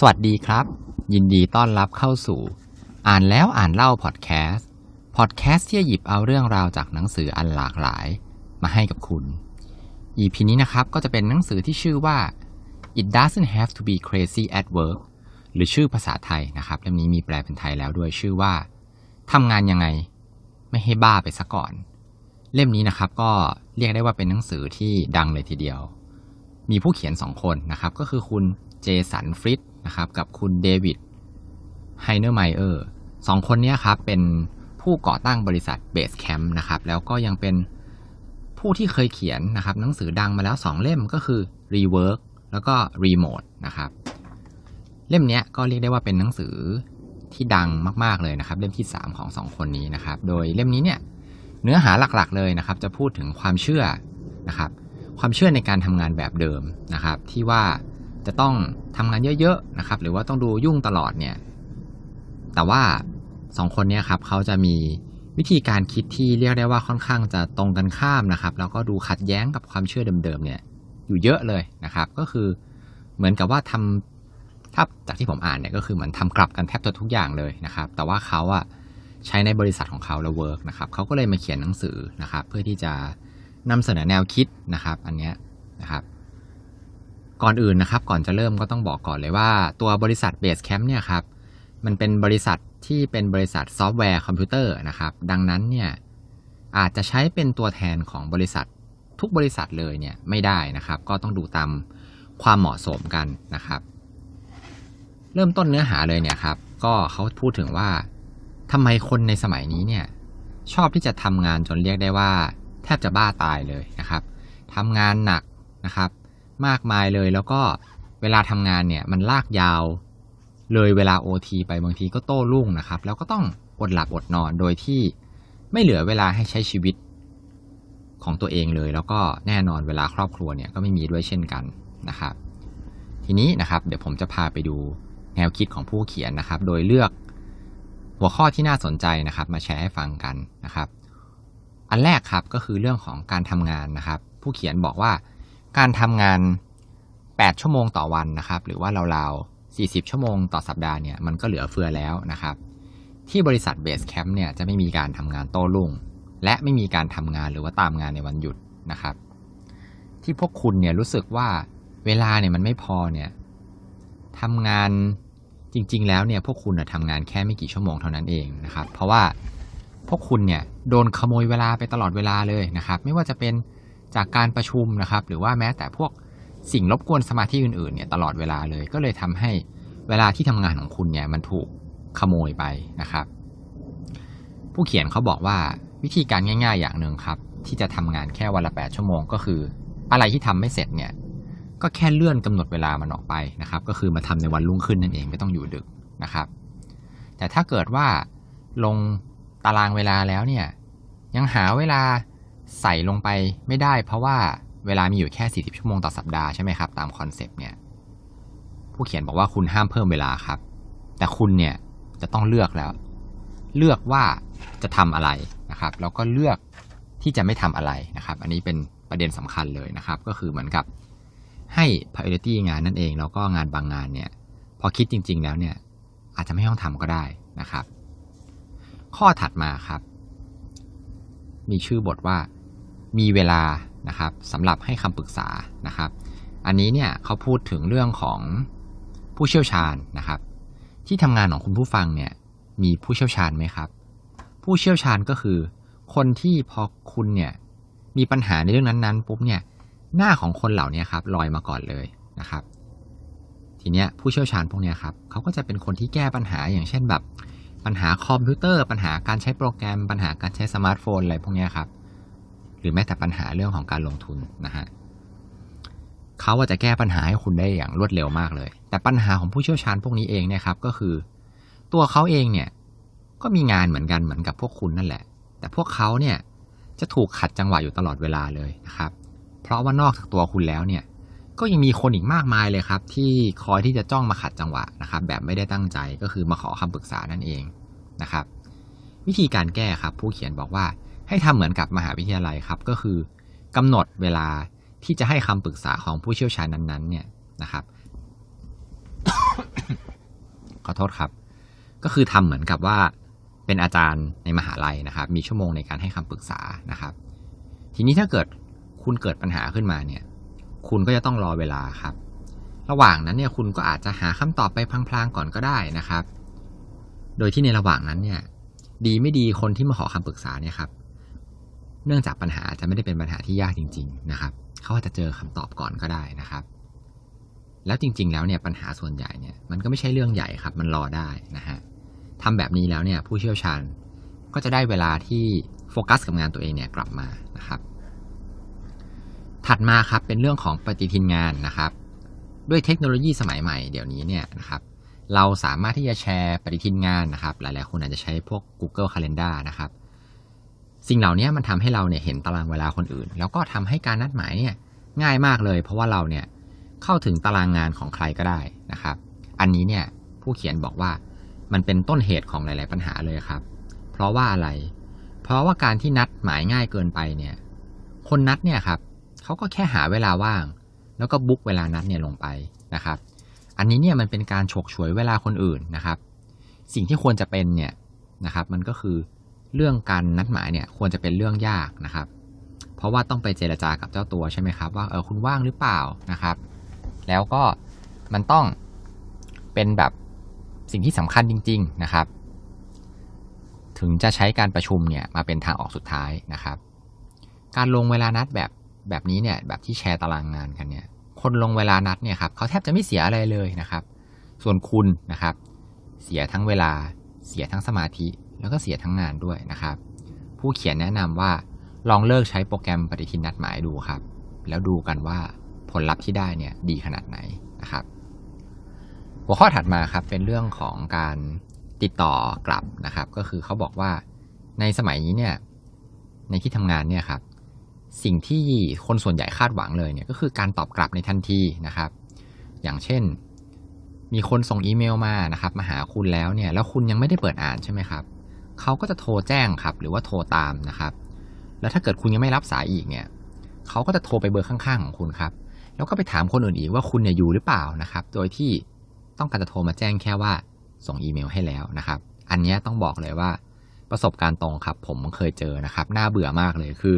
สวัสดีครับ ยินดีต้อนรับเข้าสู่ อ่านแล้วอ่านเล่าพอดแคสต์พอดแคสต์ที่หยิบเอาเรื่องราวจากหนังสืออันหลากหลาย มาให้กับคุณ EP นี้นะครับก็จะเป็นหนังสือที่ชื่อว่า It doesn't have to be crazy at work หรือชื่อภาษาไทยนะครับเล่มนี้มีแปลเป็นไทยแล้วด้วยชื่อว่าทำงานยังไงไม่ให้บ้าไปซะก่อน เล่มนี้นะครับก็เรียกได้ว่าเป็นหนังสือที่ดังเลยทีเดียว มีผู้เขียนสองคนนะครับ ก็คือคุณเจสันฟริตนะครับกับคุณเดวิดไฮเนอร์ไมเออร์สองคนนี้ครับเป็นผู้ก่อตั้งบริษัท Basecamp นะครับแล้วก็ยังเป็นผู้ที่เคยเขียนนะครับหนังสือดังมาแล้ว 2 เล่มก็คือ Rework แล้วก็ Remote นะครับเล่มนี้ก็เรียกได้ว่าเป็นหนังสือที่ดังมากๆเลยนะครับเล่มที่ 3 ของสองคนนี้นะครับ โดยเล่มนี้เนี่ยเนื้อหาหลักๆเลยนะครับ จะพูดถึงความเชื่อนะครับ ความเชื่อในการทำงานแบบเดิมนะครับ ที่ว่าจะต้องทำงานเยอะๆนะครับ หรือว่าต้องดูยุ่งตลอดเนี่ย แต่ว่าสองคนเนี้ครับเขาจะมีวิธีการคิดที่เรียกได้ว่าค่อนข้างจะตรงกันข้ามนะครับ แล้วก็ดูขัดแย้งกับความเชื่อเดิมๆเนี่ย อยู่เยอะเลยนะครับ ก็คือเหมือนกับว่าทำถ้าจากที่ผมอ่านเนี่ยก็คือเหมือนทำกลับกันแทบจะทุกอย่างเลยนะครับ แต่ว่าเขาอะใช้ในบริษัทของเขาแล้ว work นะครับเขาก็เลยมาเขียนหนังสือนะครับ เพื่อที่จะ นำเสนอแนวคิดนะครับ อันเนี้ยนะครับ ก่อนอื่นนะครับ ก่อนจะเริ่มก็ต้องบอกก่อนเลยว่า ตัวบริษัท Basecamp เนี่ยครับมันเป็นบริษัทที่เป็นบริษัทซอฟต์แวร์คอมพิวเตอร์นะครับ ดังนั้นเนี่ยอาจจะใช้เป็นตัวแทนของบริษัททุกบริษัทเลยเนี่ยไม่ได้นะครับ ก็ต้องดูตามความเหมาะสมกันนะครับ เริ่มต้นเนื้อหาเลยเนี่ยครับ ก็เขาพูดถึงว่าทำไมคนในสมัยนี้เนี่ยชอบที่จะทำงานจนเรียกได้ว่า แทบจะบ้าตายเลยนะครับทำงานหนักนะครับ มากมายเลยแล้วก็เวลาทำงานเนี่ยมันลากยาวเลยเวลา OT ไปบางทีก็โต้รุ่งนะครับ แล้วก็ต้องอดหลับอดนอนโดยที่ไม่เหลือเวลาให้ใช้ชีวิตของตัวเองเลย แล้วก็แน่นอนเวลาครอบครัวเนี่ยก็ไม่มีด้วยเช่นกันนะครับ ทีนี้นะครับเดี๋ยวผมจะพาไปดูแนวคิดของผู้เขียนนะครับ โดยเลือกหัวข้อที่น่าสนใจนะครับ มาแชร์ให้ฟังกันนะครับ อันแรกครับก็คือเรื่องของการทำงานนะครับ ผู้เขียนบอกว่าการทำงาน 8 ชั่วโมงต่อวันนะครับ หรือว่าราวๆ 40 ชั่วโมงต่อสัปดาห์เนี่ยมันก็เหลือเฟือแล้วนะครับ ที่บริษัท Basecamp เนี่ยจะไม่มีการทำงานโต้รุ่ง และไม่มีการทำงานหรือว่าตามงานในวันหยุดนะครับ ที่พวกคุณเนี่ยรู้สึกว่าเวลาเนี่ยมันไม่พอเนี่ยทำงานจริง ๆ แล้วเนี่ยพวกคุณทำงานแค่ไม่กี่ชั่วโมงเท่านั้นเองนะครับ เพราะว่าพวกคุณเนี่ย โดนขโมยเวลาไปตลอดเวลาเลยนะครับ ไม่ว่าจะเป็นจากการประชุมนะครับ หรือว่าแม้แต่พวกสิ่งรบกวนสมาธิอื่นๆเนี่ยตลอดเวลาเลย ก็เลยทำให้เวลาที่ทำงานของคุณเนี่ยมันถูกขโมยไปนะครับ ผู้เขียนเขาบอกว่าวิธีการง่าย ๆ อย่างหนึ่งครับ ที่จะทำงานแค่วันละ 8 ชั่วโมง ก็คือ อะไรที่ทำไม่เสร็จเนี่ยก็แค่เลื่อนกำหนดเวลามันออกไปนะครับ ก็คือมาทำในวันรุ่งขึ้นนั่นเองไม่ต้องอยู่ดึกนะครับ แต่ถ้าเกิดว่าลง ตารางเวลาแล้วเนี่ย ยังหาเวลาใส่ลงไปไม่ได้ เพราะว่าเวลามีอยู่แค่ 40 ชั่วโมงต่อสัปดาห์ใช่ไหมครับ ตามคอนเซปต์เนี่ย ผู้เขียนบอกว่าคุณห้ามเพิ่มเวลาครับ แต่คุณเนี่ยจะต้องเลือกแล้ว เลือกว่าจะทำอะไรนะครับ แล้วก็เลือกที่จะไม่ทำอะไรนะครับ อันนี้เป็นประเด็นสำคัญเลยนะครับ ก็คือเหมือนกับให้ priority งานนั่นเอง แล้วก็งานบางงานเนี่ย พอคิดจริง ๆ แล้วเนี่ย อาจจะไม่ต้องทำก็ได้นะครับ ข้อถัดมาครับ มีชื่อบทว่ามีเวลานะครับสำหรับให้คำปรึกษานะครับ อันนี้เนี่ยเขาพูดถึงเรื่องของผู้เชี่ยวชาญนะครับ ที่ทำงานของคุณผู้ฟังเนี่ยมีผู้เชี่ยวชาญไหมครับ ผู้เชี่ยวชาญก็คือ คนที่พอคุณเนี่ยมีปัญหาในเรื่องนั้นๆปุ๊บเนี่ยหน้าของคนเหล่านี้ครับลอยมาก่อนเลยนะครับ ทีเนี้ยผู้เชี่ยวชาญพวกเนี้ยครับเขาก็จะเป็นคนที่แก้ปัญหาอย่างเช่นแบบ ปัญหาคอมพิวเตอร์ ปัญหาการใช้โปรแกรม ปัญหาการใช้สมาร์ทโฟนอะไรพวกนี้ครับ หรือแม้แต่ปัญหาเรื่องของการลงทุนนะฮะเขาจะแก้ปัญหาให้คุณได้อย่างรวดเร็วมากเลย แต่ปัญหาของผู้เชี่ยวชาญพวกนี้เองเนี่ยครับก็คือ ตัวเขาเองเนี่ยก็มีงานเหมือนกันเหมือนกับพวกคุณนั่นแหละ แต่พวกเขาเนี่ยจะถูกขัดจังหวะอยู่ตลอดเวลาเลยนะครับ เพราะว่านอกจากตัวคุณแล้วเนี่ย ก็ยังมีคนอีกมากมายเลยครับ ที่คอยที่จะจ้องมาขัดจังหวะนะครับ แบบไม่ได้ตั้งใจก็คือมาขอคำปรึกษานั่นเอง นะครับ วิธีการแก้ครับ ผู้เขียนบอกว่าให้ทำเหมือนกับมหาวิทยาลัยครับ ก็คือกำหนดเวลาที่จะให้คำปรึกษาของผู้เชี่ยวชาญนั้นๆ เนี่ยนะครับ ขอโทษครับ ก็คือทำเหมือนกับว่าเป็นอาจารย์ในมหาลัยนะครับ มีชั่วโมงในการให้คำปรึกษานะครับ ทีนี้ถ้าเกิดคุณเกิดปัญหาขึ้นมาเนี่ย คุณก็จะต้องรอเวลาครับ ระหว่างนั้นเนี่ยคุณก็อาจจะหาคำตอบไปพลางๆก่อนก็ได้นะครับ โดยที่ในระหว่างนั้นเนี่ย ดีไม่ดีคนที่มาขอคำปรึกษาเนี่ยครับ เนื่องจากปัญหาจะไม่ได้เป็นปัญหาที่ยากจริง ๆ นะครับ เขาอาจจะเจอคำตอบก่อนก็ได้นะครับ แล้วจริง ๆ แล้วเนี่ยปัญหาส่วนใหญ่เนี่ยมันก็ไม่ใช่เรื่องใหญ่ครับ มันรอได้นะฮะทำแบบนี้แล้วเนี่ย ผู้เชี่ยวชาญก็จะได้เวลาที่โฟกัสกับงานตัวเองเนี่ยกลับมานะครับ ถัดมาครับเป็นเรื่องของปฏิทินงานนะครับ ด้วยเทคโนโลยีสมัยใหม่เดี๋ยวนี้เนี่ยนะครับ เราสามารถที่จะแชร์ปฏิทินงานนะครับ หลายๆ คนอาจจะใช้พวก Google Calendar นะครับ สิ่งเหล่านี้มันทำให้เราเนี่ยเห็นตารางเวลาคนอื่น แล้วก็ทำให้การนัดหมายเนี่ยง่ายมากเลย เพราะว่าเราเนี่ยเข้าถึงตารางงานของใครก็ได้นะครับ อันนี้เนี่ยผู้เขียนบอกว่ามันเป็นต้นเหตุของหลาย ๆ ปัญหาเลยครับ เพราะว่าอะไร เพราะว่าการที่นัดหมายง่ายเกินไปเนี่ย คนนัดเนี่ยครับเขาก็แค่หาเวลาว่าง แล้วก็บุ๊กเวลานัดเนี่ยลงไปนะครับ อันนี้เนี่ยมันเป็นการฉกฉวยเวลาคนอื่นนะครับ สิ่งที่ควรจะเป็นเนี่ยนะครับ มันก็คือเรื่องการนัดหมายเนี่ยควรจะเป็นเรื่องยากนะครับ เพราะว่าต้องไปเจรจากับเจ้าตัวใช่ไหมครับ ว่าเออคุณว่างหรือเปล่านะครับ แล้วก็มันต้องเป็นแบบสิ่งที่สำคัญจริง ๆนะครับ ถึงจะใช้การประชุมเนี่ยมาเป็นทางออกสุดท้ายนะครับ การลงเวลานัดแบบแบบนี้เนี่ยแบบที่แชร์ตารางงานกันเนี่ย คนลงเวลานัดเนี่ยครับเขาแทบจะไม่เสียอะไรเลยนะครับ ส่วนคุณนะครับ เสียทั้งเวลา เสียทั้งสมาธิ แล้วก็เสียทั้งงานด้วยนะครับ ผู้เขียนแนะนำว่าลองเลิกใช้โปรแกรมปฏิทินนัดหมายดูครับ แล้วดูกันว่าผลลัพธ์ที่ได้เนี่ยดีขนาดไหนนะครับ หัวข้อถัดมาครับเป็นเรื่องของการติดต่อกลับนะครับ ก็คือเขาบอกว่าในสมัยนี้เนี่ยในที่ทำงานเนี่ยครับ สิ่งที่คนส่วนใหญ่คาดหวังเลยเนี่ยก็คือการตอบกลับในทันทีนะครับ อย่างเช่น มีคนส่งอีเมลมานะครับ มาหาคุณแล้วเนี่ย แล้วคุณยังไม่ได้เปิดอ่านใช่ไหมครับเขาก็จะโทรแจ้งครับ หรือว่าโทรตามนะครับ แล้วถ้าเกิดคุณยังไม่รับสายอีกเนี่ยเขาก็จะโทรไปเบอร์ข้างๆของคุณครับ แล้วก็ไปถามคนอื่นอีกว่าคุณเนี่ยอยู่หรือเปล่านะครับ โดยที่ต้องการจะโทรมาแจ้งแค่ว่าส่งอีเมลให้แล้วนะครับ อันนี้ต้องบอกเลยว่าประสบการณ์ตรงครับ ผมเคยเจอนะครับ น่าเบื่อมากเลยคือ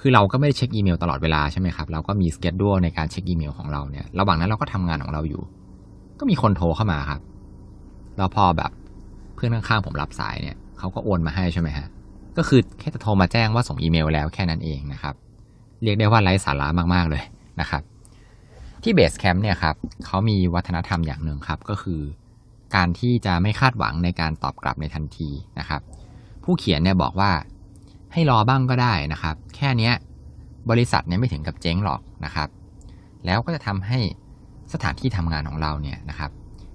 คือเราก็ไม่ได้เช็คอีเมลตลอดเวลาใช่ไหมครับ เราก็มีสเกจดูในการเช็คอีเมลของเราเนี่ย ระหว่างนั้นเราก็ทำงานของเราอยู่ ก็มีคนโทรเข้ามาครับแล้วพอแบบเพื่อนข้างๆผมรับสายเนี่ย เขาก็โอนมาให้ใช่ไหมฮะ ก็คือแค่จะโทรมาแจ้งว่าส่งอีเมลแล้วแค่นั้นเองนะครับ เรียกได้ว่าไร้สาระมากๆเลยนะครับ ที่เบสแคมป์เนี่ยครับเขามีวัฒนธรรมอย่างหนึ่งครับ ก็คือ การที่จะไม่คาดหวังในการตอบกลับในทันทีนะครับ ผู้เขียนเนี่ยบอกว่า ให้รอบ้างก็ได้นะครับ แค่นี้บริษัทเนี่ยไม่ถึงกับเจ๊งหรอกนะครับ แล้วก็จะทำให้สถานที่ทำงานของเราเนี่ยนะครับ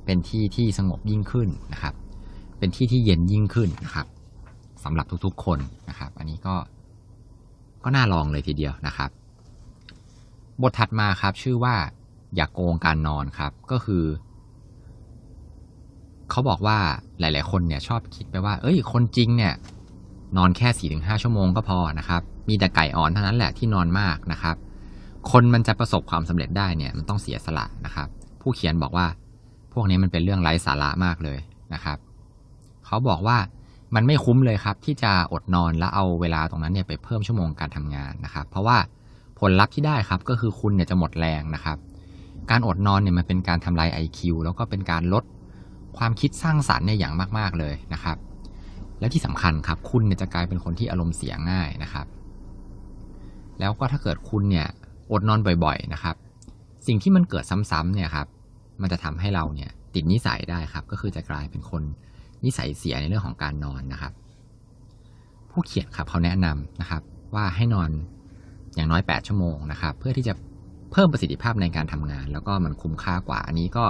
เป็นที่ที่สงบยิ่งขึ้นนะครับ เป็นที่ที่เย็นยิ่งขึ้นนะครับสำหรับทุกๆคนนะครับ อันนี้ก็ก็น่าลองเลยทีเดียวนะครับ บทถัดมาครับชื่อว่าอย่ากโกงการนอนครับ ก็คือ เขาบอกว่าหลาย ๆ คนเนี่ยชอบคิดไปว่า เอ้ย คนจริงเนี่ย นอนแค่สี่ถึงห้าชั่วโมงก็พอนะครับ มีแต่ไก่อ่อนเท่านั้นแหละที่นอนมากนะครับ คนมันจะประสบความสำเร็จได้เนี่ยมันต้องเสียสละนะครับ ผู้เขียนบอกว่า พวกนี้มันเป็นเรื่องไร้สาระมากเลยนะครับ เขาบอกว่ามันไม่คุ้มเลยครับ ที่จะอดนอนแล้วเอาเวลาตรงนั้นเนี่ยไปเพิ่มชั่วโมงการทำงานนะครับ เพราะว่าผลลัพธ์ที่ได้ครับก็คือคุณเนี่ยจะหมดแรงนะครับ การอดนอนเนี่ยมันเป็นการทำลาย IQ แล้วก็เป็นการลดความคิดสร้างสรรค์เนี่ยอย่างมาก ๆเลยนะครับ แล้วที่สำคัญครับ คุณเนี่ยจะกลายเป็นคนที่อารมณ์เสียง่ายนะครับ แล้วก็ถ้าเกิดคุณเนี่ยอดนอนบ่อย ๆนะครับ สิ่งที่มันเกิดซ้ำๆเนี่ยครับมันจะทำให้เราเนี่ยติดนิสัยได้ครับ ก็คือจะกลายเป็นคนนิสัยเสียในเรื่องของการนอนนะครับ ผู้เขียนครับเขาแนะนำนะครับ ว่าให้นอนอย่างน้อย 8 ชั่วโมงนะครับ เพื่อที่จะเพิ่มประสิทธิภาพในการทำงาน แล้วก็มันคุ้มค่ากว่า อันนี้ก็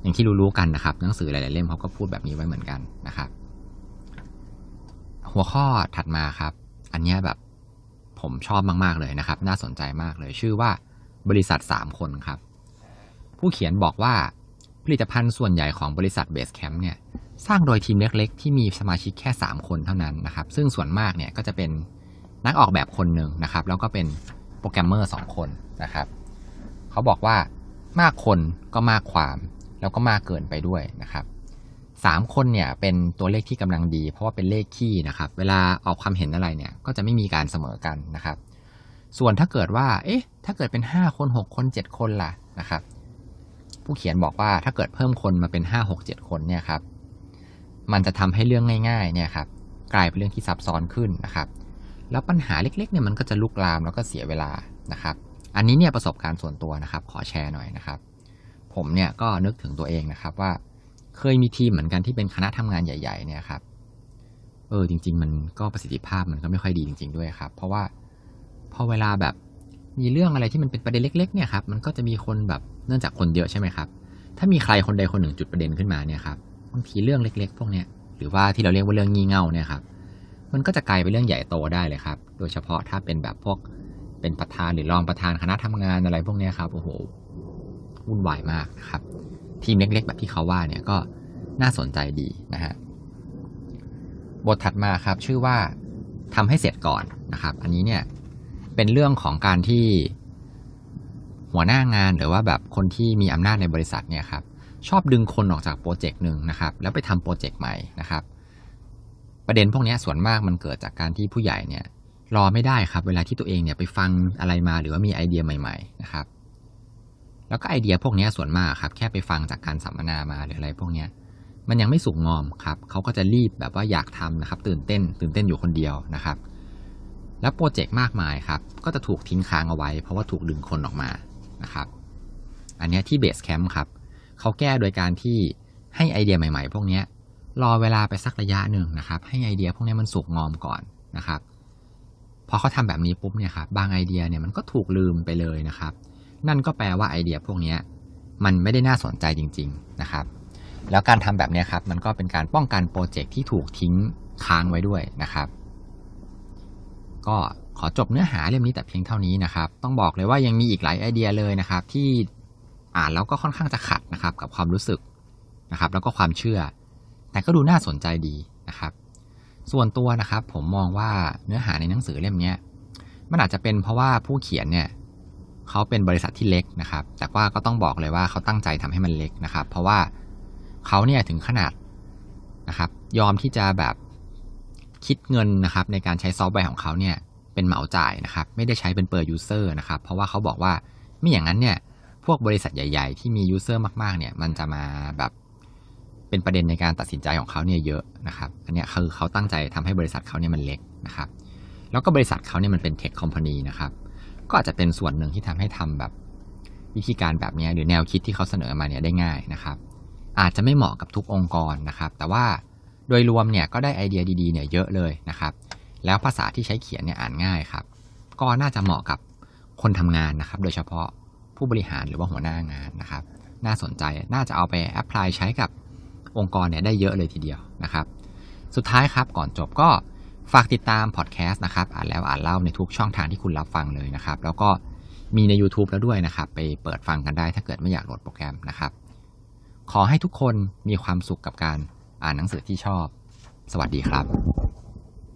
อย่างที่รู้ๆกันนะครับ หนังสือหลายๆเล่มเขาก็พูดแบบนี้ไว้เหมือนกันนะครับ หัวข้อถัดมาครับ อันนี้แบบผมชอบมาก ๆ เลยนะครับ น่าสนใจมากเลย ชื่อว่าบริษัท 3 คนครับ ผู้เขียนบอกว่าผลิตภัณฑ์ส่วนใหญ่ของบริษัท Basecamp เนี่ยสร้างโดยทีมเล็ก ๆ ที่มีสมาชิกแค่ 3 คนเท่านั้นนะครับ ซึ่งส่วนมากเนี่ยก็จะเป็นนักออกแบบคนหนึ่งนะครับ แล้วก็เป็นโปรแกรมเมอร์ 2 คนนะครับ เขาบอกว่ามากคนก็มากความ แล้วก็มากเกินไปด้วยนะครับ สามคนเนี่ยเป็นตัวเลขที่กำลังดี เพราะว่าเป็นเลขคี่นะครับ เวลาออกความเห็นอะไรเนี่ยก็จะไม่มีการเสมอกันนะครับ ส่วนถ้าเกิดว่า เอ๊ะ ถ้าเกิดเป็นห้าคนหกคนเจ็ดคนล่ะนะครับ ผู้เขียนบอกว่าถ้าเกิดเพิ่มคนมาเป็นห้าหกเจ็ดคนเนี่ยครับ มันจะทำให้เรื่องง่ายๆเนี่ยครับกลายเป็นเรื่องที่ซับซ้อนขึ้นนะครับ แล้วปัญหาเล็กๆเนี่ยมันก็จะลุกลามแล้วก็เสียเวลานะครับ อันนี้เนี่ยประสบการณ์ส่วนตัวนะครับ ขอแชร์หน่อยนะครับ ผมเนี่ยก็นึกถึงตัวเองนะครับว่า เคยมีทีมเหมือนกันที่เป็นคณะทำงานใหญ่ ๆ เนี่ยครับ เออจริง ๆ มันก็ประสิทธิภาพมันก็ไม่ค่อยดีจริง ๆ ด้วยครับ เพราะว่าพอเวลาแบบมีเรื่องอะไรที่มันเป็นประเด็นเล็ก ๆ เนี่ยครับ มันก็จะมีคนแบบเนื่องจากคนเยอะใช่ไหมครับ ถ้ามีใครคนใดคนหนึ่งจุดประเด็นขึ้นมาเนี่ยครับบางทีเรื่องเล็ก ๆ พวกเนี้ยหรือว่าที่เราเรียกว่าเรื่องงี่เง่าเนี่ยครับมันก็จะกลายเป็นเรื่องใหญ่โตได้เลยครับ โดยเฉพาะถ้าเป็นแบบพวกเป็นประธานหรือรองประธานคณะทำงานอะไรพวกเนี้ยครับ โอ้โหวุ่นวายมากนะครับ ทีมเล็กๆ แบบที่เขาว่าเนี่ยก็น่าสนใจดีนะฮะบทถัดมาครับชื่อว่าทำให้เสร็จก่อนนะครับ อันนี้เนี่ยเป็นเรื่องของการที่หัวหน้างานหรือว่าแบบคนที่มีอำนาจในบริษัทเนี่ยครับชอบดึงคนออกจากโปรเจกต์หนึ่งนะครับ แล้วไปทำโปรเจกต์ใหม่นะครับ ประเด็นพวกนี้ส่วนมากมันเกิดจากการที่ผู้ใหญ่เนี่ยรอไม่ได้ครับ เวลาที่ตัวเองเนี่ยไปฟังอะไรมาหรือว่ามีไอเดียใหม่ ๆ นะครับ แล้วก็ไอเดียพวกนี้ส่วนมากครับ แค่ไปฟังจากการสัมมนามาหรืออะไรพวกนี้มันยังไม่สุกงอมครับเขาก็จะรีบแบบว่าอยากทำนะครับ ตื่นเต้น ตื่นเต้นอยู่คนเดียวนะครับ แล้วโปรเจกต์มากมายครับ ก็จะถูกทิ้งค้างเอาไว้ เพราะว่าถูกดึงคนออกมานะครับ อันนี้ที่ Basecamp ครับเขาแก้โดยการที่ให้ไอเดียใหม่ ๆ พวกนี้รอเวลาไปสักระยะหนึ่งนะครับ ให้ไอเดียพวกนี้มันสุกงอมก่อนนะครับพอเขาทำแบบนี้ปุ๊บเนี่ยครับบางไอเดียเนี่ยมันก็ถูกลืมไปเลยนะครับ นั่นก็แปลว่าไอเดียพวกนี้มันไม่ได้น่าสนใจจริง ๆนะครับ แล้วการทำแบบนี้ครับมันก็เป็นการป้องกันโปรเจกต์ที่ถูกทิ้งค้างไว้ด้วยนะครับ ก็ขอจบเนื้อหาเล่มนี้แต่เพียงเท่านี้นะครับ ต้องบอกเลยว่ายังมีอีกหลายไอเดียเลยนะครับ ที่อ่านแล้วก็ค่อนข้างจะขัดนะครับ กับความรู้สึกนะครับ แล้วก็ความเชื่อ แต่ก็ดูน่าสนใจดีนะครับ ส่วนตัวนะครับ ผมมองว่าเนื้อหาในหนังสือเล่มนี้มันอาจจะเป็นเพราะว่าผู้เขียนเนี่ย เขาเป็นบริษัทที่เล็กนะครับ แต่ว่าก็ต้องบอกเลยว่าเขาตั้งใจทำให้มันเล็กนะครับ เพราะว่าเขาเนี่ยถึงขนาดนะครับ ยอมที่จะแบบคิดเงินนะครับ ในการใช้ซอฟต์แวร์ของเขาเนี่ยเป็นเหมาจ่ายนะครับ ไม่ได้ใช้เป็น per user นะครับ เพราะว่าเขาบอกว่าไม่อย่างนั้นเนี่ยพวกบริษัทใหญ่ ๆ ที่มี user มากๆ เนี่ยมันจะมาแบบเป็นประเด็นในการตัดสินใจของเขาเนี่ยเยอะนะครับ อันนี้คือเขาตั้งใจทำให้บริษัทเขาเนี่ยมันเล็กนะครับ แล้วก็บริษัทเขาเนี่ยมันเป็นเทคคอมพานีนะครับ ก็อาจจะเป็นส่วนหนึ่งที่ทำให้ทำแบบ วิธีการแบบนี้หรือแนวคิดที่เขาเสนอมาเนี่ยได้ง่ายนะครับ อาจจะไม่เหมาะกับทุกองค์กรนะครับ แต่ว่าโดยรวมเนี่ยก็ได้ไอเดียดีๆเนี่ยเยอะเลยนะครับ แล้วภาษาที่ใช้เขียนเนี่ยอ่านง่ายครับ ก็น่าจะเหมาะกับคนทำงานนะครับ โดยเฉพาะผู้บริหารหรือว่าหัวหน้างานนะครับ น่าสนใจน่าจะเอาไป apply ใช้กับองค์กรเนี่ยได้เยอะเลยทีเดียวนะครับ สุดท้ายครับก่อนจบก็ ฝากติดตามพอดแคสต์นะครับ อ่านแล้วอ่านเล่าในทุกช่องทางที่คุณรับฟังเลยนะครับ แล้วก็มีใน YouTube แล้วด้วยนะครับ ไปเปิดฟังกันได้ถ้าเกิดไม่อยากโหลดโปรแกรมนะครับ ขอให้ทุกคนมีความสุขกับการอ่านหนังสือที่ชอบ สวัสดีครับ